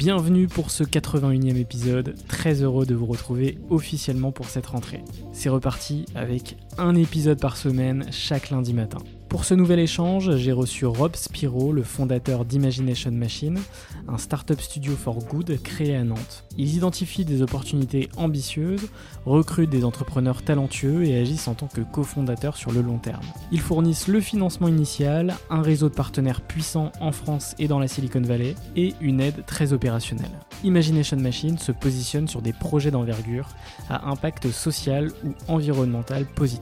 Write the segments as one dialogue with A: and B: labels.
A: Bienvenue pour ce 81e épisode, très heureux de vous retrouver officiellement pour cette rentrée. C'est reparti avec un épisode par semaine chaque lundi matin. Pour ce nouvel échange, j'ai reçu Rob Spiro, le fondateur d'Imagination Machine, un startup studio for good créé à Nantes. Ils identifient des opportunités ambitieuses, recrutent des entrepreneurs talentueux et agissent en tant que cofondateurs sur le long terme. Ils fournissent le financement initial, un réseau de partenaires puissants en France et dans la Silicon Valley et une aide très opérationnelle. Imagination Machine se positionne sur des projets d'envergure à impact social ou environnemental positif.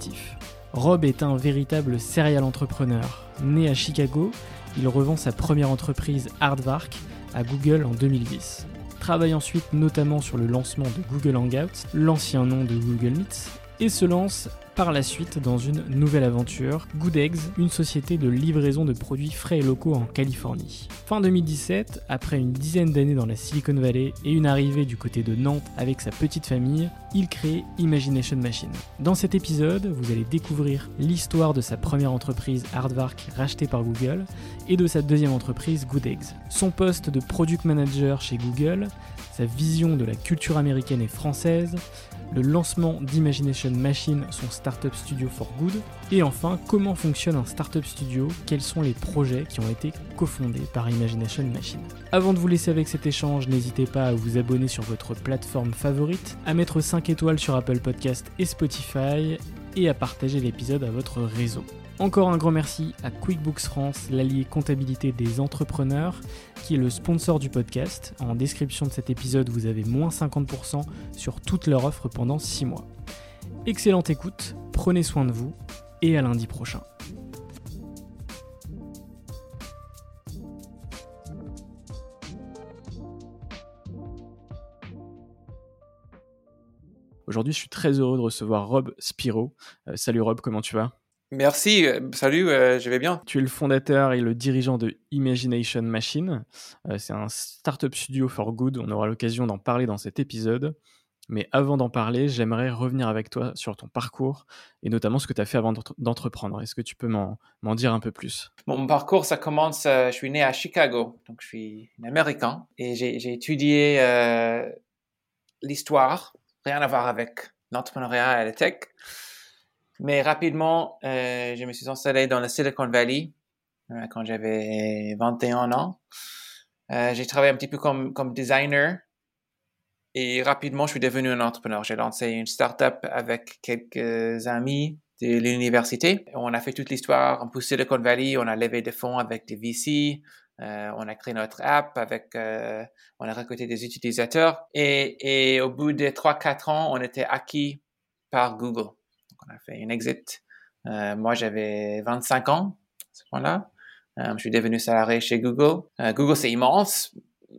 A: Rob est un véritable serial entrepreneur. Né à Chicago, il revend sa première entreprise Hardvark à Google en 2010. Travaille ensuite notamment sur le lancement de Google Hangouts, l'ancien nom de Google Meets, et se lance par la suite dans une nouvelle aventure, Good Eggs, une société de livraison de produits frais et locaux en Californie. Fin 2017, après une dizaine d'années dans la Silicon Valley et une arrivée du côté de Nantes avec sa petite famille, il crée Imagination Machine. Dans cet épisode, vous allez découvrir l'histoire de sa première entreprise Hardvark rachetée par Google et de sa deuxième entreprise Good Eggs. Son poste de product manager chez Google, sa vision de la culture américaine et française, le lancement d'Imagination Machine, son startup studio for good, et enfin comment fonctionne un startup studio, quels sont les projets qui ont été cofondés par Imagination Machine? Avant de vous laisser avec cet échange, n'hésitez pas à vous abonner sur votre plateforme favorite, à mettre 5 étoiles sur Apple Podcast et Spotify, et à partager l'épisode à votre réseau. Encore un grand merci à QuickBooks France, l'allié comptabilité des entrepreneurs, qui est le sponsor du podcast. En description de cet épisode, vous avez moins 50% sur toute leur offre pendant 6 mois. Excellente écoute, prenez soin de vous et à lundi prochain. Aujourd'hui, je suis très heureux de recevoir Rob Spiro. Euh, salut Rob, comment tu vas?
B: Merci, euh, salut, euh, je vais bien.
A: Tu es le fondateur et le dirigeant de Imagination Machine. Euh, c'est un startup studio for good. On aura l'occasion d'en parler dans cet épisode. Mais avant d'en parler, j'aimerais revenir avec toi sur ton parcours et notamment ce que tu as fait avant d'entreprendre. Est-ce que tu peux m'en dire un peu plus?
B: Mon parcours, ça commence, je suis né à Chicago, donc je suis un Américain et j'ai étudié l'histoire, rien à voir avec l'entrepreneuriat et la tech. Mais rapidement, euh, je me suis installé dans la Silicon Valley euh, quand j'avais 21 ans. Euh, j'ai travaillé un petit peu comme, comme designer et rapidement, je suis devenu un entrepreneur. J'ai lancé une startup avec quelques amis de l'université. On a fait toute l'histoire en Silicon Valley. On a levé des fonds avec des VC. Euh, on a créé notre app avec, euh, on a recruté des utilisateurs et, et au bout de 3-4 ans, on était acquis par Google on a fait une exit. Euh, moi, j'avais 25 ans à ce point-là. je suis devenu salarié chez Google. Google, c'est immense.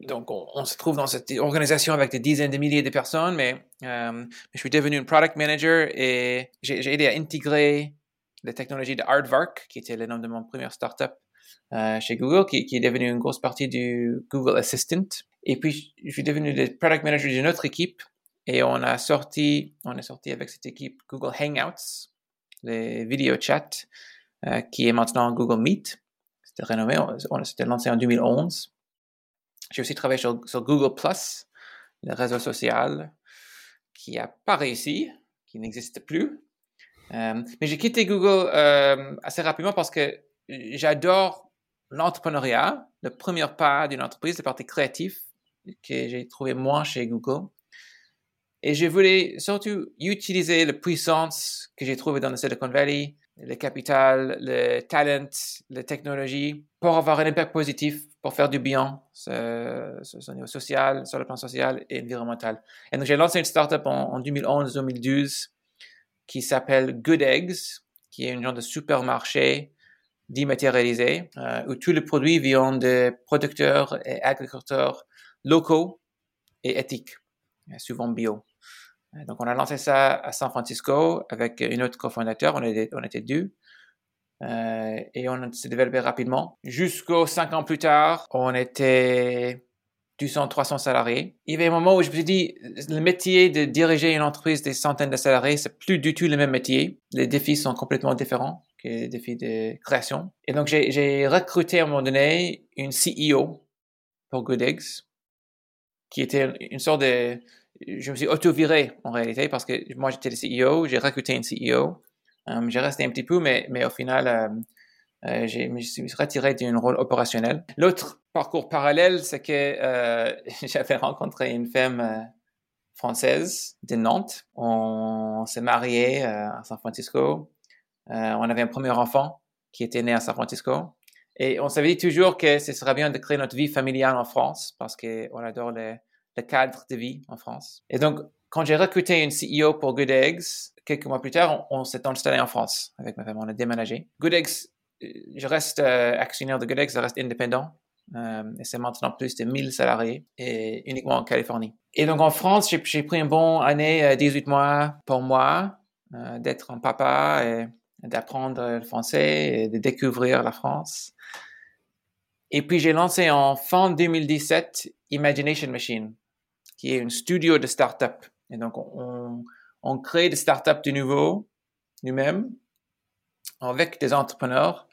B: Donc, on, se trouve dans cette organisation avec des dizaines de milliers de personnes, mais je suis devenu un product manager et j'ai aidé à intégrer la technologie de Aardvark, qui était le nom de mon première startup euh, chez Google, qui, qui, est devenu une grosse partie du Google Assistant. Et puis, je suis devenu le product manager d'une autre équipe et on a sorti, on est sorti avec cette équipe Google Hangouts, les vidéo chats, euh, qui est maintenant Google Meet. C'était rénové, on, s'était lancé en 2011. J'ai aussi travaillé sur, Google le réseau social, qui n'a pas réussi, qui n'existe plus. Euh, mais j'ai quitté Google euh, assez rapidement parce que j'adore l'entrepreneuriat, le premier pas d'une entreprise, le partie créative que j'ai trouvé moins chez Google. Et je voulais surtout utiliser la puissance que j'ai trouvée dans le Silicon Valley, le capital, le talent, la technologie, pour avoir un impact positif, pour faire du bien sur, le niveau social, sur le plan social et environnemental. Et donc j'ai lancé une startup en, en 2011-2012 qui s'appelle Good Eggs, qui est une genre de supermarché dématérialisé euh, où tous les produits viennent de producteurs et agriculteurs locaux et éthiques, souvent bio. Euh, donc, on a lancé ça à San Francisco avec une autre cofondateur, on était, on était deux. Euh, et on s'est développé rapidement. Jusqu'aux cinq ans plus tard, on était 200, 300 salariés. Il y avait un moment où je me suis dit, le métier de diriger une entreprise des centaines de salariés, c'est plus du tout le même métier. Les défis sont complètement différents que les défis de création. Et donc, j'ai recruté à un moment donné une CEO pour Good Eggs, qui était une sorte de... Je me suis auto-viré en réalité parce que moi, j'étais le CEO, j'ai recruté une CEO. Euh, j'ai resté un petit peu, mais, mais au final, euh, euh, je me suis retiré d'un rôle opérationnel. L'autre parcours parallèle, c'est que euh, j'avais rencontré une femme française de Nantes. On s'est marié à San Francisco. On avait un premier enfant qui était né à San Francisco. Et on savait toujours que ce serait bien de créer notre vie familiale en France parce qu'on adore le, le, cadre de vie en France. Et donc, quand j'ai recruté une CEO pour Good Eggs, quelques mois plus tard, on, s'est installé en France avec ma femme. On a déménagé. Good Eggs je reste euh, actionnaire de Godex, je reste indépendant. Euh, et c'est maintenant plus de 1000 salariés et uniquement en Californie. Et donc en France, j'ai pris une bonne année, 18 euh, mois pour moi, d'être un papa et d'apprendre le français et de découvrir la France. Et puis j'ai lancé en fin 2017 Imagination Machine, qui est un studio de start-up. Et donc on, on crée des start-up de nouveau, nous-mêmes, avec des entrepreneurs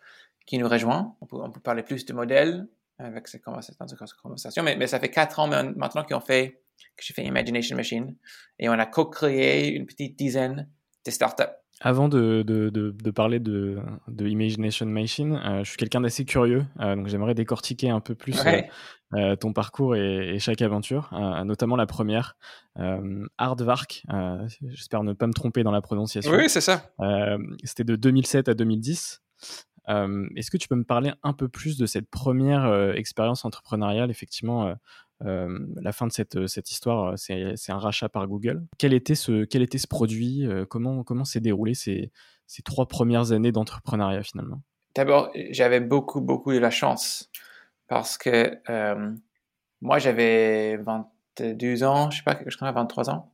B: qui nous rejoint. On peut, on peut parler plus de modèles avec ces conversations, mais, mais ça fait quatre ans maintenant qu'on fait, que j'ai fait Imagination Machine et on a co-créé une petite dizaine de startups.
A: Avant de, de, de, parler de, Imagination Machine, euh, je suis quelqu'un d'assez curieux, euh, donc j'aimerais décortiquer un peu plus euh, ton parcours et, chaque aventure, notamment la première, Hardvark. J'espère ne pas me tromper dans la prononciation.
B: Oui, c'est ça.
A: C'était de 2007 à 2010. Est-ce que tu peux me parler un peu plus de cette première expérience entrepreneuriale Effectivement, la fin de cette, cette histoire, c'est un rachat par Google. Quel était ce, quel était ce produit Comment comment s'est déroulé ces, ces trois premières années d'entrepreneuriat finalement?
B: D'abord, j'avais beaucoup, beaucoup de la chance parce que moi, j'avais 22 ans, je sais pas, je crois 23 ans.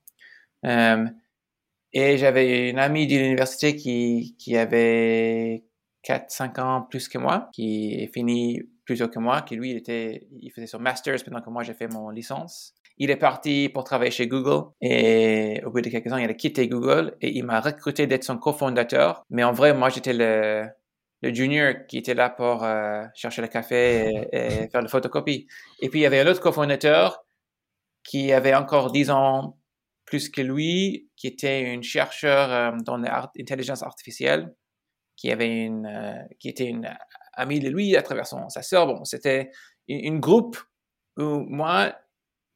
B: et j'avais une amie de l'université qui, qui avait 4-5 ans plus que moi, qui est fini plus tôt que moi, qui lui, il, était, il faisait son master's pendant que moi, j'ai fait mon licence. Il est parti pour travailler chez Google et au bout de quelques ans, il a quitté Google et il m'a recruté d'être son cofondateur. Mais en vrai, moi, j'étais le, le junior qui était là pour euh, chercher le café et, faire la photocopie. Et puis, il y avait un autre cofondateur qui avait encore 10 ans plus que lui, qui était un chercheur euh, dans l'intelligence artificielle qui avait une, euh, qui était une amie de lui à travers son, sa sœur. Bon, c'était une, groupe où moi,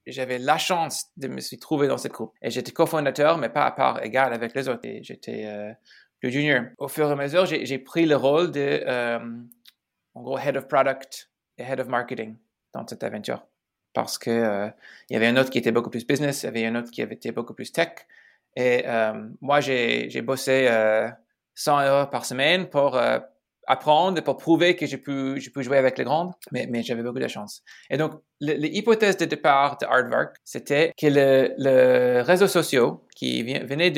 B: j'avais la chance de me suis trouvé dans cette groupe. Et j'étais cofondateur, mais pas à part égale avec les autres. J'étais euh, le junior. Au fur et à mesure, j'ai pris le rôle de, euh, en gros, head of product et head of marketing dans cette aventure. Parce que il y avait un autre qui était beaucoup plus business, il y avait un autre qui avait été beaucoup plus tech. Et moi, j'ai bossé 100 heures par semaine pour euh, apprendre, pour prouver que j'ai pu, j'ai pu jouer avec les grandes, mais, mais j'avais beaucoup de chance. Et donc, l'hypothèse de départ de Aardvark, c'était que le, le réseau social qui venait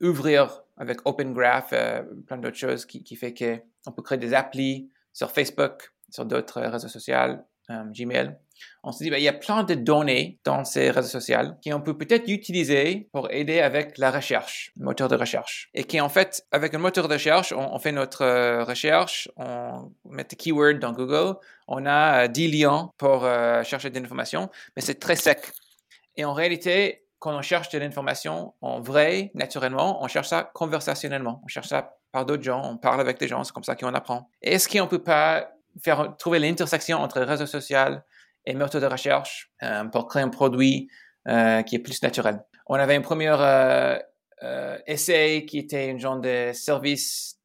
B: d'ouvrir avec Open Graph, euh, plein d'autres choses, qui, qui fait qu'on peut créer des applis sur Facebook, sur d'autres réseaux sociaux, euh, Gmail, on se dit, ben, il y a plein de données dans ces réseaux sociaux qui on peut peut-être utiliser pour aider avec la recherche, le moteur de recherche. Et qui en fait, avec un moteur de recherche, on, fait notre euh, recherche, on met des keywords dans Google, on a 10 euh, liens pour chercher de l'information, mais c'est très sec. Et en réalité, quand on cherche de l'information en vrai, naturellement, on cherche ça conversationnellement. On cherche ça par d'autres gens, on parle avec des gens, c'est comme ça qu'on apprend. Est-ce qu'on peut pas faire trouver l'intersection entre réseau social et moteur de recherche euh, pour créer un produit euh, qui est plus naturel. On avait un premier euh, essai qui était un genre de service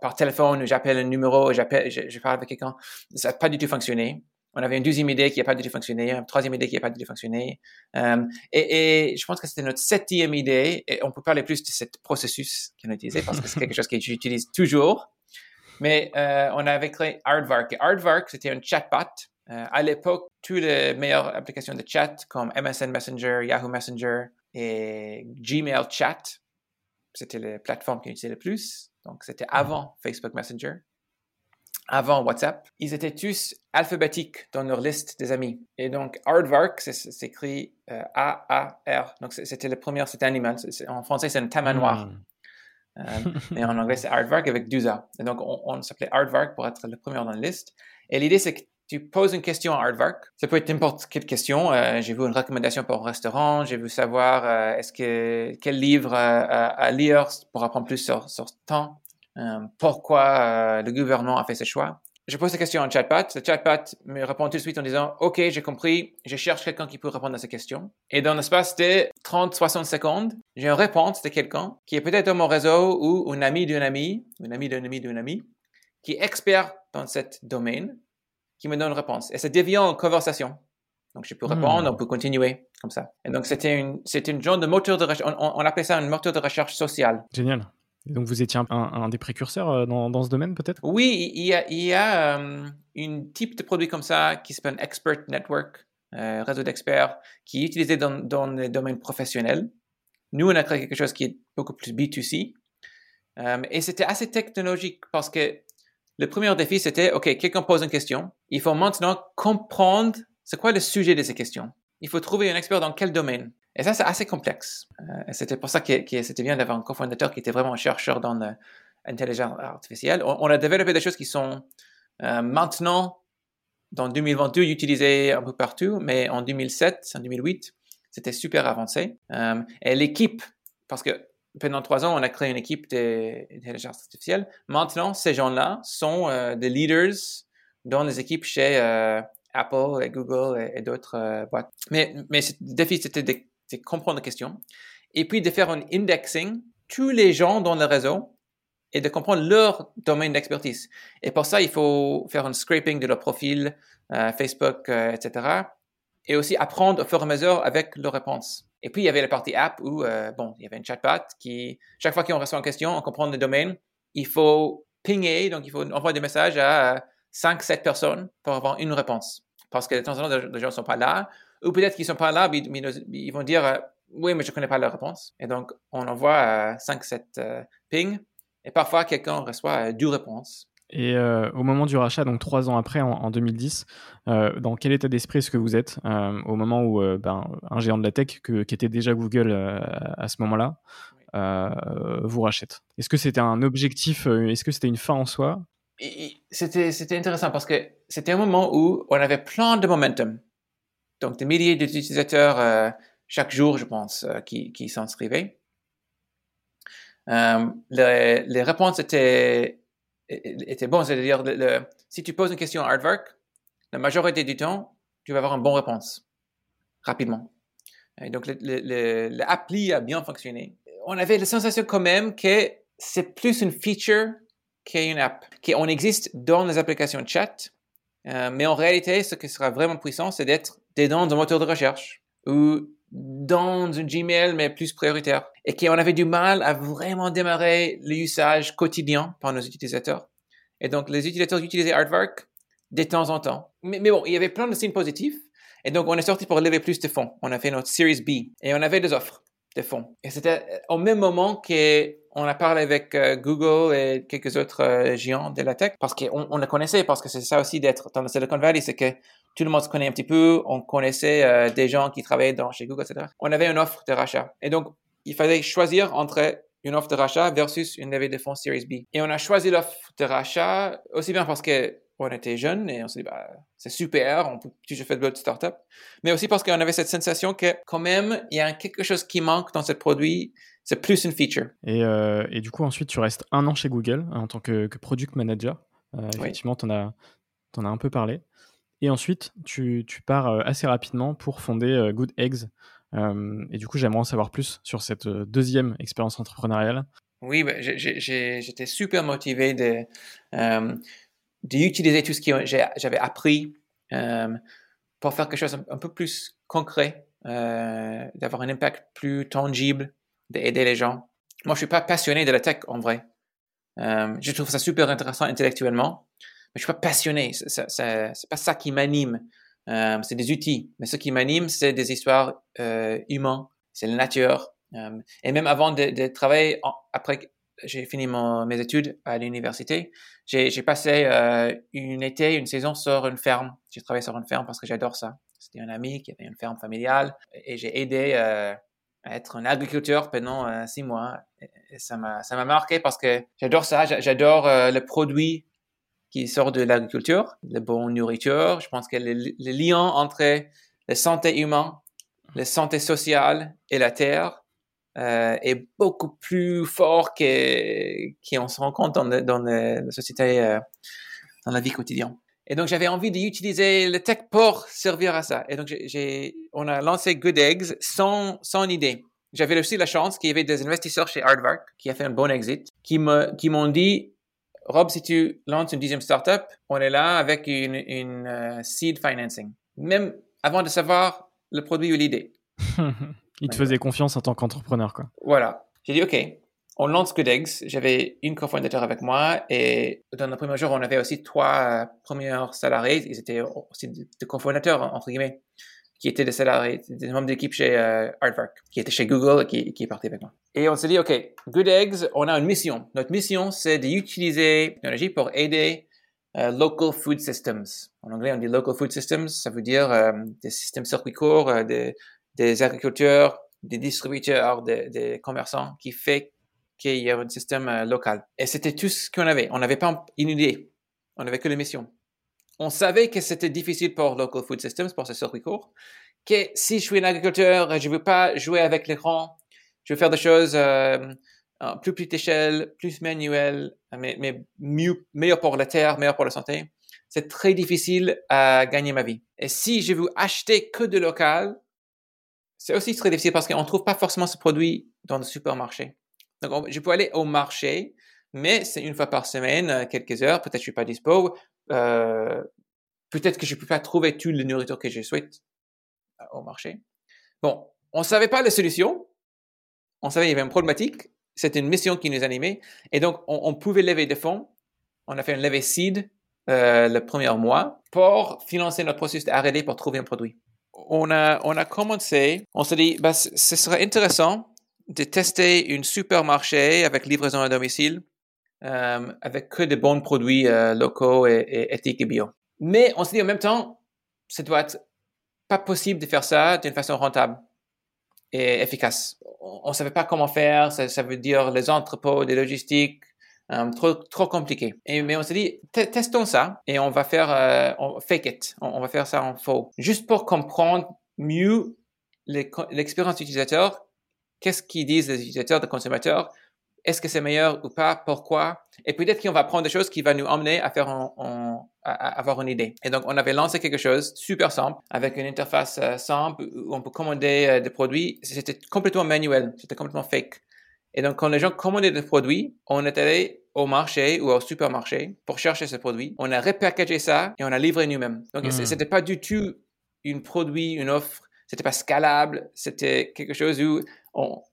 B: par téléphone où j'appelle un numéro, j'appelle, je, parle avec quelqu'un. Ça n'a pas du tout fonctionné. On avait une deuxième idée qui n'a pas du tout fonctionné, une troisième idée qui n'a pas du tout fonctionné. et, et, je pense que c'était notre septième idée. Et on peut parler plus de ce processus qu'on a utilisé parce que c'est quelque chose que j'utilise toujours. Mais euh, on avait créé Aardvark. Et c'était un chatbot. Euh, à l'époque, toutes les meilleures applications de chat comme MSN Messenger, Yahoo Messenger et Gmail Chat, c'était les plateformes qu'on utilisait le plus. Donc, c'était avant Facebook Messenger, avant WhatsApp. Ils étaient tous alphabétiques dans leur liste des amis. Et donc, Aardvark, c'est écrit euh, A-A-R. Donc, c'était le premier, c'était animal. En français, c'est un tamanoir. Hmm. Euh, mais en anglais, c'est Aardvark avec 12 A. Et donc, on, s'appelait Aardvark pour être le premier dans la liste. Et l'idée, c'est que tu poses une question à Aardvark. Ça peut être n'importe quelle question. Euh, j'ai vu une recommandation pour un restaurant. J'ai vu savoir euh, est-ce que quel livre à lire pour apprendre plus sur, sur temps. pourquoi le gouvernement a fait ce choix je pose la question en chatbot. Le chatbot me répond tout de suite en disant OK, j'ai compris, je cherche quelqu'un qui peut répondre à ces questions. Et dans l'espace de 30-60 secondes, j'ai une réponse de quelqu'un qui est peut-être dans mon réseau ou un ami d'un ami, un ami d'un ami d'un ami, qui est expert dans ce domaine, qui me donne une réponse. Et ça devient une conversation. Donc, je peux répondre, hmm. on peut continuer comme ça. Et donc, c'était une, c'était une genre de moteur de recherche, on, on appelait ça un moteur de recherche social.
A: Génial donc vous étiez un, des précurseurs euh, dans, ce domaine peut-être?
B: Oui, il y a, il y a euh, une type de produit comme ça qui s'appelle Expert Network, euh, réseau d'experts, qui est utilisé dans, dans les domaines professionnels. Nous, on a créé quelque chose qui est beaucoup plus B2C. et c'était assez technologique parce que le premier défi, c'était, OK, quelqu'un pose une question. Il faut maintenant comprendre c'est quoi le sujet de ces questions. Il faut trouver un expert dans quel domaine. Et ça, c'est assez complexe. Euh, c'était pour ça que, c'était bien d'avoir un cofondateur qui était vraiment un chercheur dans l'intelligence artificielle. On, a développé des choses qui sont euh, maintenant, dans 2022, utilisées un peu partout, mais en 2007, en 2008, c'était super avancé. Euh, et l'équipe, parce que pendant trois ans, on a créé une équipe d'intelligence artificielle. Maintenant, ces gens-là sont des leaders dans les équipes chez Apple et Google et, d'autres boîtes. Mais, mais le défi, c'était de c'est comprendre la question, et puis de faire un indexing tous les gens dans le réseau et de comprendre leur domaine d'expertise. Et pour ça, il faut faire un scraping de leur profil, euh, Facebook, euh, etc. Et aussi apprendre au fur et à mesure avec leurs réponses. Et puis, il y avait la partie app où, euh, bon, il y avait un chatbot qui, chaque fois qu'on reçoit une question, on comprend le domaine, il faut pinger, donc il faut envoyer des messages à 5, 7 personnes pour avoir une réponse. Parce que de temps en temps, les gens ne sont pas là, ou peut-être qu'ils sont pas là, mais ils, vont dire euh, oui, mais je connais pas la réponse. Et donc, on envoie 5-7 euh, pings. Et parfois quelqu'un reçoit euh, deux réponses.
A: Et au moment du rachat, donc trois ans après, en, 2010, dans quel état d'esprit est-ce que vous êtes au moment où ben, un géant de la tech, qui était déjà Google à ce moment-là, vous rachète? Est-ce que c'était un objectif Est-ce que c'était une fin en soi?
B: C'était intéressant parce que c'était un moment où on avait plein de momentum donc des milliers d'utilisateurs euh, chaque jour, je pense, euh, qui, qui s'inscrivaient. Euh, les, les, réponses étaient, étaient bonnes, c'est-à-dire si tu poses une question à Aardvark, la majorité du temps, tu vas avoir une bonne réponse rapidement. Et donc l'appli a bien fonctionné. On avait la sensation quand même que c'est plus une feature qu'une app, qu'on existe dans les applications chat, mais en réalité, ce qui sera vraiment puissant, c'est d'être t'es dans un moteur de recherche ou dans un Gmail, mais plus prioritaire. Et qu'on avait du mal à vraiment démarrer l'usage quotidien par nos utilisateurs. Et donc, les utilisateurs utilisaient Aardvark de temps en temps. Mais, bon, il y avait plein de signes positifs. Et donc, on est sorti pour lever plus de fonds. On a fait notre Series B et on avait des offres de fonds. Et c'était au même moment qu'on a parlé avec euh, Google et quelques autres euh, géants de la tech parce qu'on on le connaissait, parce que c'est ça aussi d'être dans le Silicon Valley, c'est que tout le monde se connaît un petit peu, on connaissait euh, des gens qui travaillaient dans, chez Google, etc. On avait une offre de rachat. Et donc, il fallait choisir entre une offre de rachat versus une levée de fonds Series B. Et on a choisi l'offre de rachat aussi bien parce que on était jeunes et on s'est dit, bah, c'est super, on peut toujours faire de l'autre startup. Mais aussi parce qu'on avait cette sensation que, quand même, il y a quelque chose qui manque dans ce produit, c'est plus une feature.
A: Et, euh, et, du coup, ensuite, tu restes un an chez Google hein, en tant que, product manager. Euh, effectivement, tu en, en as un peu parlé. Et ensuite, tu, tu pars euh, assez rapidement pour fonder Good Eggs. et du coup, j'aimerais en savoir plus sur cette deuxième expérience entrepreneuriale.
B: Oui, bah, j'étais super motivé de d'utiliser tout ce que j'avais appris euh, pour faire quelque chose un, peu plus concret, euh, d'avoir un impact plus tangible, d'aider les gens. Moi, je suis pas passionné de la tech en vrai. Euh, je trouve ça super intéressant intellectuellement, je suis pas passionné. C'est pas ça qui m'anime. c'est des outils, mais ce qui m'anime, c'est des histoires humaines, c'est la nature. et même avant de, travailler, après j'ai fini mes études à l'université, j'ai passé euh, une été, une saison sur une ferme. J'ai travaillé sur une ferme parce que j'adore ça. C'était un ami qui avait une ferme familiale et j'ai aidé euh, à être un agriculteur pendant euh, six mois. Et, ça m'a marqué parce que j'adore ça. J'adore le produit qui sort de l'agriculture, la bonne nourriture. Je pense que le, le lien entre la santé humaine, la santé sociale et la terre, euh, est beaucoup plus fort qu'on se rend compte dans, dans la société, euh, dans la vie quotidienne. Et donc, j'avais envie d'utiliser le tech pour servir à ça. Et donc, j'ai, on a lancé Good Eggs sans, sans idée. J'avais aussi la chance qu'il y avait des investisseurs chez Aardvark qui a fait un bon exit, qui me, qui m'ont dit, Rob, si tu lances une deuxième startup, on est là avec une, une euh, seed financing. Même avant de savoir le produit ou l'idée.
A: Il te faisait confiance en tant qu'entrepreneur, quoi.
B: Voilà. J'ai dit, OK, on lance GoodEggs. J'avais une cofondateur avec moi et dans le premier jour, on avait aussi trois euh, premiers salariés. Ils étaient aussi des cofondateurs, entre guillemets, qui étaient des salariés, des membres d'équipe chez euh, qui étaient chez Google et qui, qui est parti avec moi. Et on s'est dit, OK, GoodEggs, on a une mission. Notre mission, c'est d'utiliser la technologie pour aider euh, local food systems. En anglais, on dit local food systems. Ça veut dire euh, des systèmes circuits courts, des des agriculteurs, des distributeurs, des, commerçants qui fait qu'il y a un système euh, local. Et c'était tout ce qu'on avait. On n'avait pas une idée. On n'avait que les missions. On savait que c'était difficile pour Local Food Systems, pour ce circuit court, que si je suis un agriculteur, je ne veux pas jouer avec l'écran, je veux faire des choses euh, plus petite échelle, plus manuelles, mais, mais mieux, meilleur pour la terre, meilleur pour la santé. C'est très difficile à gagner ma vie. Et si je veux acheter que de local, c'est aussi très difficile parce qu'on ne trouve pas forcément ce produit dans le supermarché. Donc, je peux aller au marché, mais c'est une fois par semaine, euh, quelques heures. Peut-être je suis pas dispo. Euh, peut-être que je peux pas trouver toute la nourriture que je souhaite euh, au marché. Bon, on savait pas la solution. On savait qu'il y avait une problématique. C'était une mission qui nous animait. Et donc, on, pouvait lever des fonds. On a fait une levée seed euh, le premier mois pour financer notre processus d'arrêter pour trouver un produit on a, on a commencé, on s'est dit, bah, ce serait intéressant de tester une supermarché avec livraison à domicile, avec que de bons produits euh, locaux et, éthiques et bio. Mais on s'est dit en même temps, ça doit être pas possible de faire ça d'une façon rentable et efficace. On ne savait pas comment faire, ça, veut dire les entrepôts, des logistiques, euh, trop, trop compliqué. Mais on s'est dit, testons ça et on va faire, euh, on, fake it, on, va faire ça en faux. Juste pour comprendre mieux l'expérience utilisateur, qu'est-ce qu'ils disent les utilisateurs, les consommateurs, est-ce que c'est meilleur ou pas, pourquoi, et peut-être qu'on va prendre des choses qui vont nous emmener à faire à, avoir une idée. Et donc, on avait lancé quelque chose super simple, avec une interface euh, simple où on peut commander des produits. C'était complètement manuel, c'était complètement fake. Et donc, quand les gens commandaient des produits, on est allé au marché ou au supermarché pour chercher ce produit. On a repackagé ça et on a livré nous-mêmes. Donc, ce hmm. c'était pas du tout un produit, une offre. C'était pas scalable. C'était quelque chose où,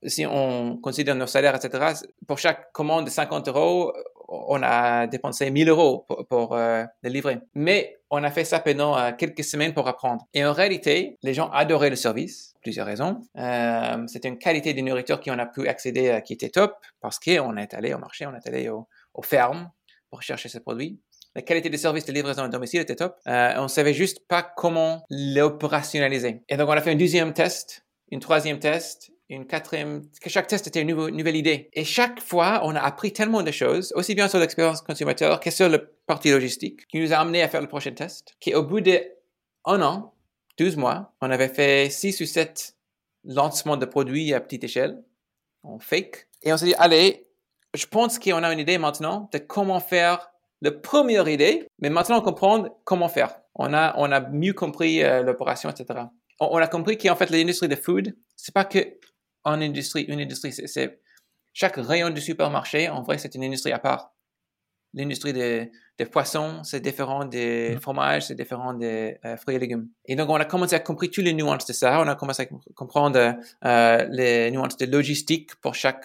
B: si on considère nos salaires, etc., pour chaque commande de 50 euros, on a dépensé 1000 euros pour, le livrer. Mais on a fait ça pendant quelques semaines pour apprendre. Et en réalité, les gens adoraient le service, plusieurs raisons. C'était une qualité de nourriture qu'on a pu accéder qui était top parce qu'on est allé au marché, on est allé aux fermes pour chercher ces produits. La qualité de service de livraison à domicile était top. Euh, on savait juste pas comment l'opérationnaliser. Et donc, on a fait un deuxième test, une troisième test, une quatrième, que chaque test était une nouvelle, idée. Et chaque fois, on a appris tellement de choses, aussi bien sur l'expérience consommateur que sur la partie logistique, qui nous a amené à faire le prochain test, qui au bout d'un an, 12 mois, on avait fait 6 ou 7 lancements de produits à petite échelle, en fake. Et on s'est dit, allez, je pense qu'on a une idée maintenant de comment faire la première idée, mais maintenant comprendre comment faire. On a, on a mieux compris euh, l'opération, etc. On, a compris qu'en fait, l'industrie de food, c'est pas que en industrie, une industrie, c'est chaque rayon du supermarché, en vrai, c'est une industrie à part. L'industrie des, poissons, c'est différent des mm. fromages, c'est différent des euh, fruits et légumes. Et donc, on a commencé à comprendre toutes les nuances de ça. On a commencé à comprendre euh, les nuances de logistique pour chaque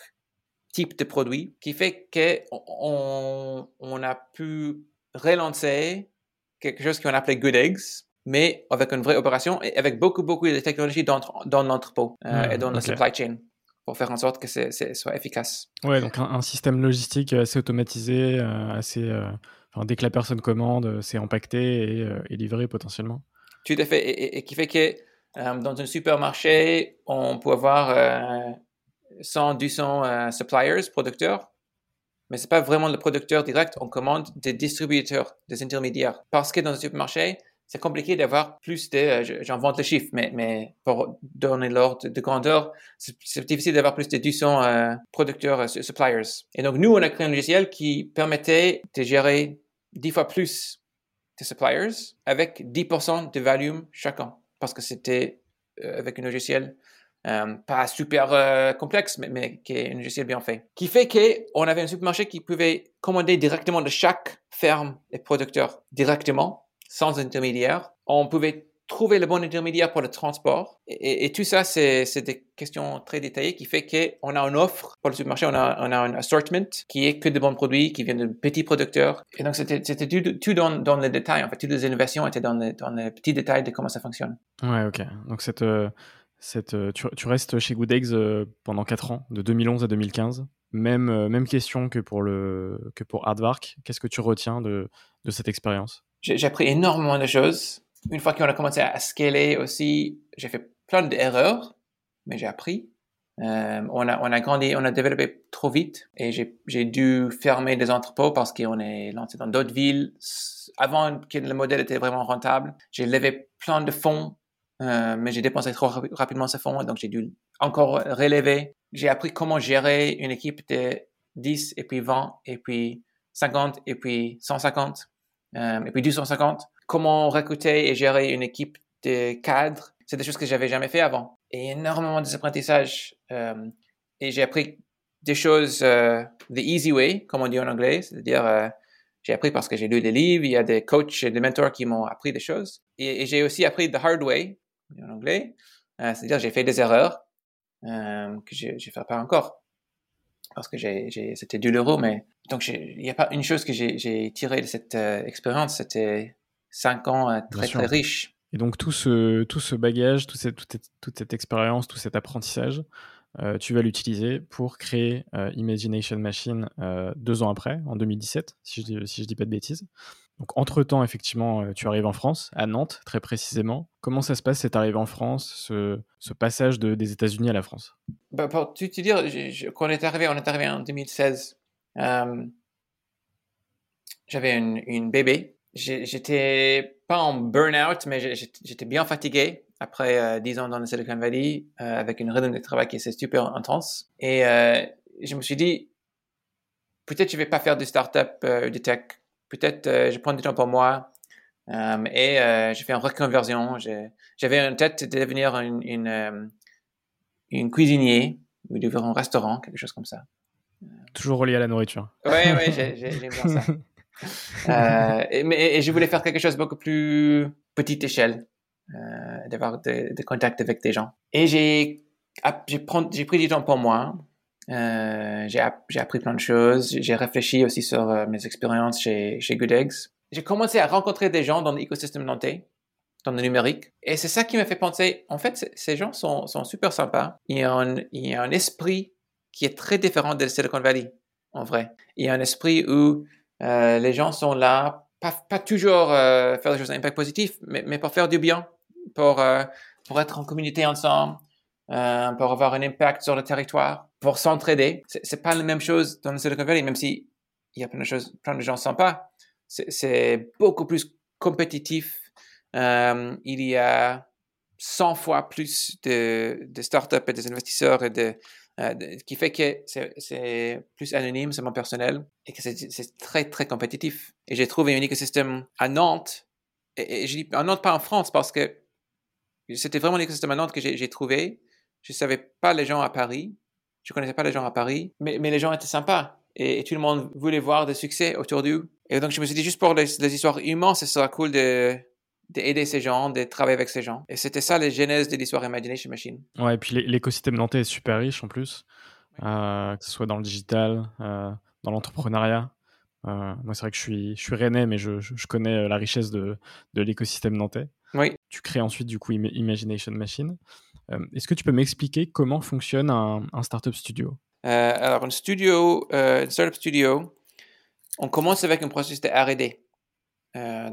B: type de produit qui fait qu'on on a pu relancer quelque chose qu'on appelait Good Eggs, mais avec une vraie opération et avec beaucoup, beaucoup de technologies dans, dans l'entrepôt euh, et dans la supply chain pour faire en sorte que c'est soit efficace.
A: Ouais, donc un, système logistique assez automatisé, euh, assez, euh, dès que la personne commande, c'est empaqueté et, livré potentiellement.
B: Tout à fait, et, qui fait que dans un supermarché, on peut avoir 100, 200 euh, suppliers, producteurs, mais c'est pas vraiment le producteur direct, on commande des distributeurs, des intermédiaires. Parce que dans un supermarché, c'est compliqué d'avoir plus de, euh, j'en vante le chiffre, mais, mais pour donner l'ordre de grandeur, c'est difficile d'avoir plus de 200 euh, producteurs, suppliers. Et donc, nous, on a créé un logiciel qui permettait de gérer 10 fois plus de suppliers avec 10% de volume chacun. Parce que c'était avec un logiciel euh, pas super euh, complexe, mais, mais, qui est un logiciel bien fait. Qui fait qu'on avait un supermarché qui pouvait commander directement de chaque ferme et producteur directement, sans intermédiaire. On pouvait trouver le bon intermédiaire pour le transport. Et, tout ça, c'est des questions très détaillées qui fait qu'on a une offre pour le supermarché, on a, on a un assortment qui est que de bons produits, qui viennent de petits producteurs. Et donc, c'était tout, tout dans, dans les détails. En fait, toutes les innovations étaient dans les, dans les petits détails de comment ça fonctionne.
A: Ouais, ok. Donc, cette... Euh, euh, tu, restes chez Good Eggs euh, pendant 4 ans, de 2011 à 2015. Même, même question que pour, le, que pour Hardvark. Qu'est-ce que tu retiens de, de cette expérience?
B: J'ai appris énormément de choses. Une fois qu'on a commencé à scaler aussi, j'ai fait plein d'erreurs, mais j'ai appris. on, a, on a grandi, on a développé trop vite et j'ai dû fermer des entrepôts parce qu'on est lancé dans d'autres villes avant que le modèle était vraiment rentable. J'ai levé plein de fonds euh, mais j'ai dépensé trop rapidement ce fonds, donc j'ai dû encore relever. J'ai appris comment gérer une équipe de 10 et puis 20 et puis 50 et puis 150 euh, et puis 250. Comment recruter et gérer une équipe de cadres, c'est des choses que j'avais jamais fait avant. Et énormément d'apprentissages. Euh, et j'ai appris des choses euh, the easy way, comme on dit en anglais, c'est-à-dire euh, j'ai appris parce que j'ai lu des livres, il y a des coachs et des mentors qui m'ont appris des choses. Et, et j'ai aussi appris the hard way, en anglais. Euh, c'est-à-dire j'ai fait des erreurs que je ne fais pas encore parce que c'était douloureux, mais donc il n'y a pas une chose que j'ai tiré de cette euh, expérience, c'était cinq ans très très riches.
A: Et donc tout ce, tout ce bagage, toute cette, toute cette expérience, tout cet apprentissage, tu vas l'utiliser pour créer Imagination Machine deux ans après, en 2017, si je, si je dis pas de bêtises. Donc, entre-temps, effectivement, euh, tu arrives en France, à Nantes, très précisément. Comment ça se passe cette arrivée en France, ce, passage de, des États-Unis à la France?
B: Bah, Pour te dire, quand on est arrivé, on est arrivé en 2016. Euh, j'avais une, bébé. J'étais pas en burn-out, mais j'étais bien fatigué après 10 euh, ans dans le Silicon Valley, avec une rythme de travail qui est super intense. Et je me suis dit, peut-être je vais pas faire de start-up, de tech peut-être euh, je prends du temps pour moi. Euh, et euh, j'ai fait une reconversion. J'avais en tête de devenir une, une, une cuisinier ou d'ouvrir un restaurant, quelque chose comme ça.
A: Toujours relié à la nourriture.
B: Oui, oui, j'aime bien ça. et, mais, et je voulais faire quelque chose beaucoup plus petite échelle, d'avoir des, contacts avec des gens. Et j'ai j'ai pris du temps pour moi. Euh, j'ai, appris plein de choses. J'ai réfléchi aussi sur euh, mes expériences chez, chez Good Eggs. J'ai commencé à rencontrer des gens dans l'écosystème nantais, dans le numérique. Et c'est ça qui m'a fait penser, en fait, ces gens sont, super sympas. Il y, a un, esprit qui est très différent de Silicon Valley, en vrai. Il y a un esprit où euh, les gens sont là, pas, toujours faire des choses à impact positif, mais, pour faire du bien, pour être en communauté ensemble, euh, pour avoir un impact sur le territoire, pour s'entraider. C'est pas la même chose dans le Silicon Valley, même si il y a plein de choses, plein de gens sympas. C'est beaucoup plus compétitif. Euh, il y a 100 fois plus de, de startups et des investisseurs et de, euh, qui fait que c'est plus anonyme, c'est mon personnel, et que c'est très, très compétitif. Et j'ai trouvé un écosystème à Nantes, et, et je dis à Nantes, pas en France, parce que c'était vraiment l'écosystème à Nantes que j'ai trouvé, je savais pas les gens à Paris. Je connaissais pas les gens à Paris, mais, mais les gens étaient sympas et, tout le monde voulait voir des succès autour d'eux. Et donc je me suis dit juste pour les, histoires humaines, ce sera cool de d'aider ces gens, de travailler avec ces gens. Et c'était ça les genèses de l'histoire Imagination Machine.
A: Ouais, et puis l'écosystème nantais est super riche en plus, euh, que ce soit dans le digital, euh, dans l'entrepreneuriat. Euh, moi, c'est vrai que je suis, je suis rennais, mais je, je, connais la richesse de, de l'écosystème nantais.
B: Oui.
A: Tu crées ensuite, du coup, Imagination Machine. Euh, est-ce que tu peux m'expliquer comment fonctionne un, startup studio?
B: Euh, Alors, un studio, euh, un startup studio, on commence avec un processus de R&D.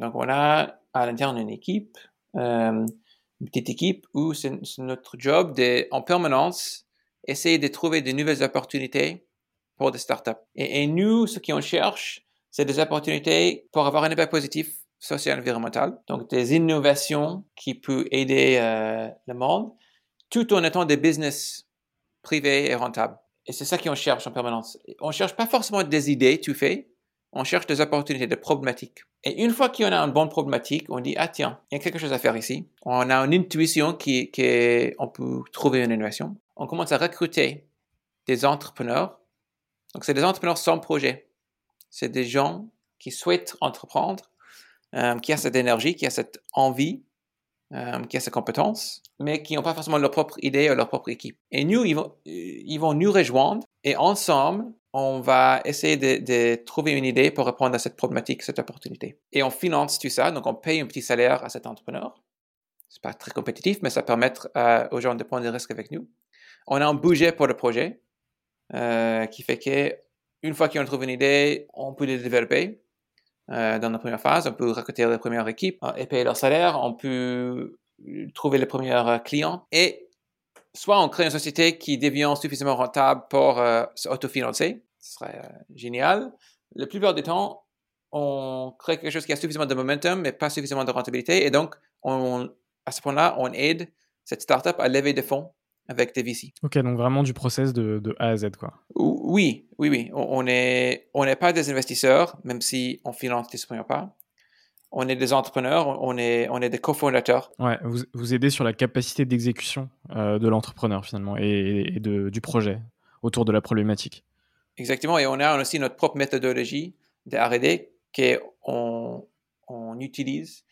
B: donc, on a à l'intérieur une équipe, une petite équipe où c'est notre job de, en permanence, essayer de trouver de nouvelles opportunités pour des startups. Et nous, ce qu'on cherche, c'est des opportunités pour avoir un impact positif social et environnemental. Donc, des innovations qui peuvent aider le monde tout en étant des business privés et rentables. Et c'est ça qu'on cherche en permanence. On cherche pas forcément des idées tout fait, on cherche des opportunités, des problématiques. Et une fois qu'on a une bonne problématique, on dit, ah tiens, il y a quelque chose à faire ici. On a une intuition qui, qui on peut trouver une innovation. On commence à recruter des entrepreneurs. Donc, c'est des entrepreneurs sans projet. C'est des gens qui souhaitent entreprendre, euh, qui ont cette énergie, qui ont cette envie euh, qui a ses compétences, mais qui n'ont pas forcément leur propre idée ou leur propre équipe. Et nous, ils vont, nous rejoindre et ensemble, on va essayer de, trouver une idée pour répondre à cette problématique, cette opportunité. Et on finance tout ça, donc on paye un petit salaire à cet entrepreneur. C'est pas très compétitif, mais ça permet euh, aux gens de prendre des risques avec nous. On a un budget pour le projet euh, qui fait que une fois qu'on trouve une idée, on peut les développer euh, dans la première phase. On peut recruter les premières équipes euh, et payer leur salaire. On peut trouver les premiers euh, clients. Et soit on crée une société qui devient suffisamment rentable pour s'autofinancer. Ce serait génial. La plupart du temps, on crée quelque chose qui a suffisamment de momentum, mais pas suffisamment de rentabilité. Et donc, on, à ce point-là, on aide cette startup à lever des fonds avec des VC.
A: Ok, donc vraiment du process de, de A à Z, quoi.
B: Oui, oui, oui. On n'est on pas des investisseurs, même si on finance les premiers pas. On est des entrepreneurs, on est, on est des cofondateurs.
A: Ouais, vous, vous aidez sur la capacité d'exécution euh, de l'entrepreneur finalement et, de, du projet autour de la problématique.
B: Exactement, et on a aussi notre propre méthodologie de R&D qu'on on utilise.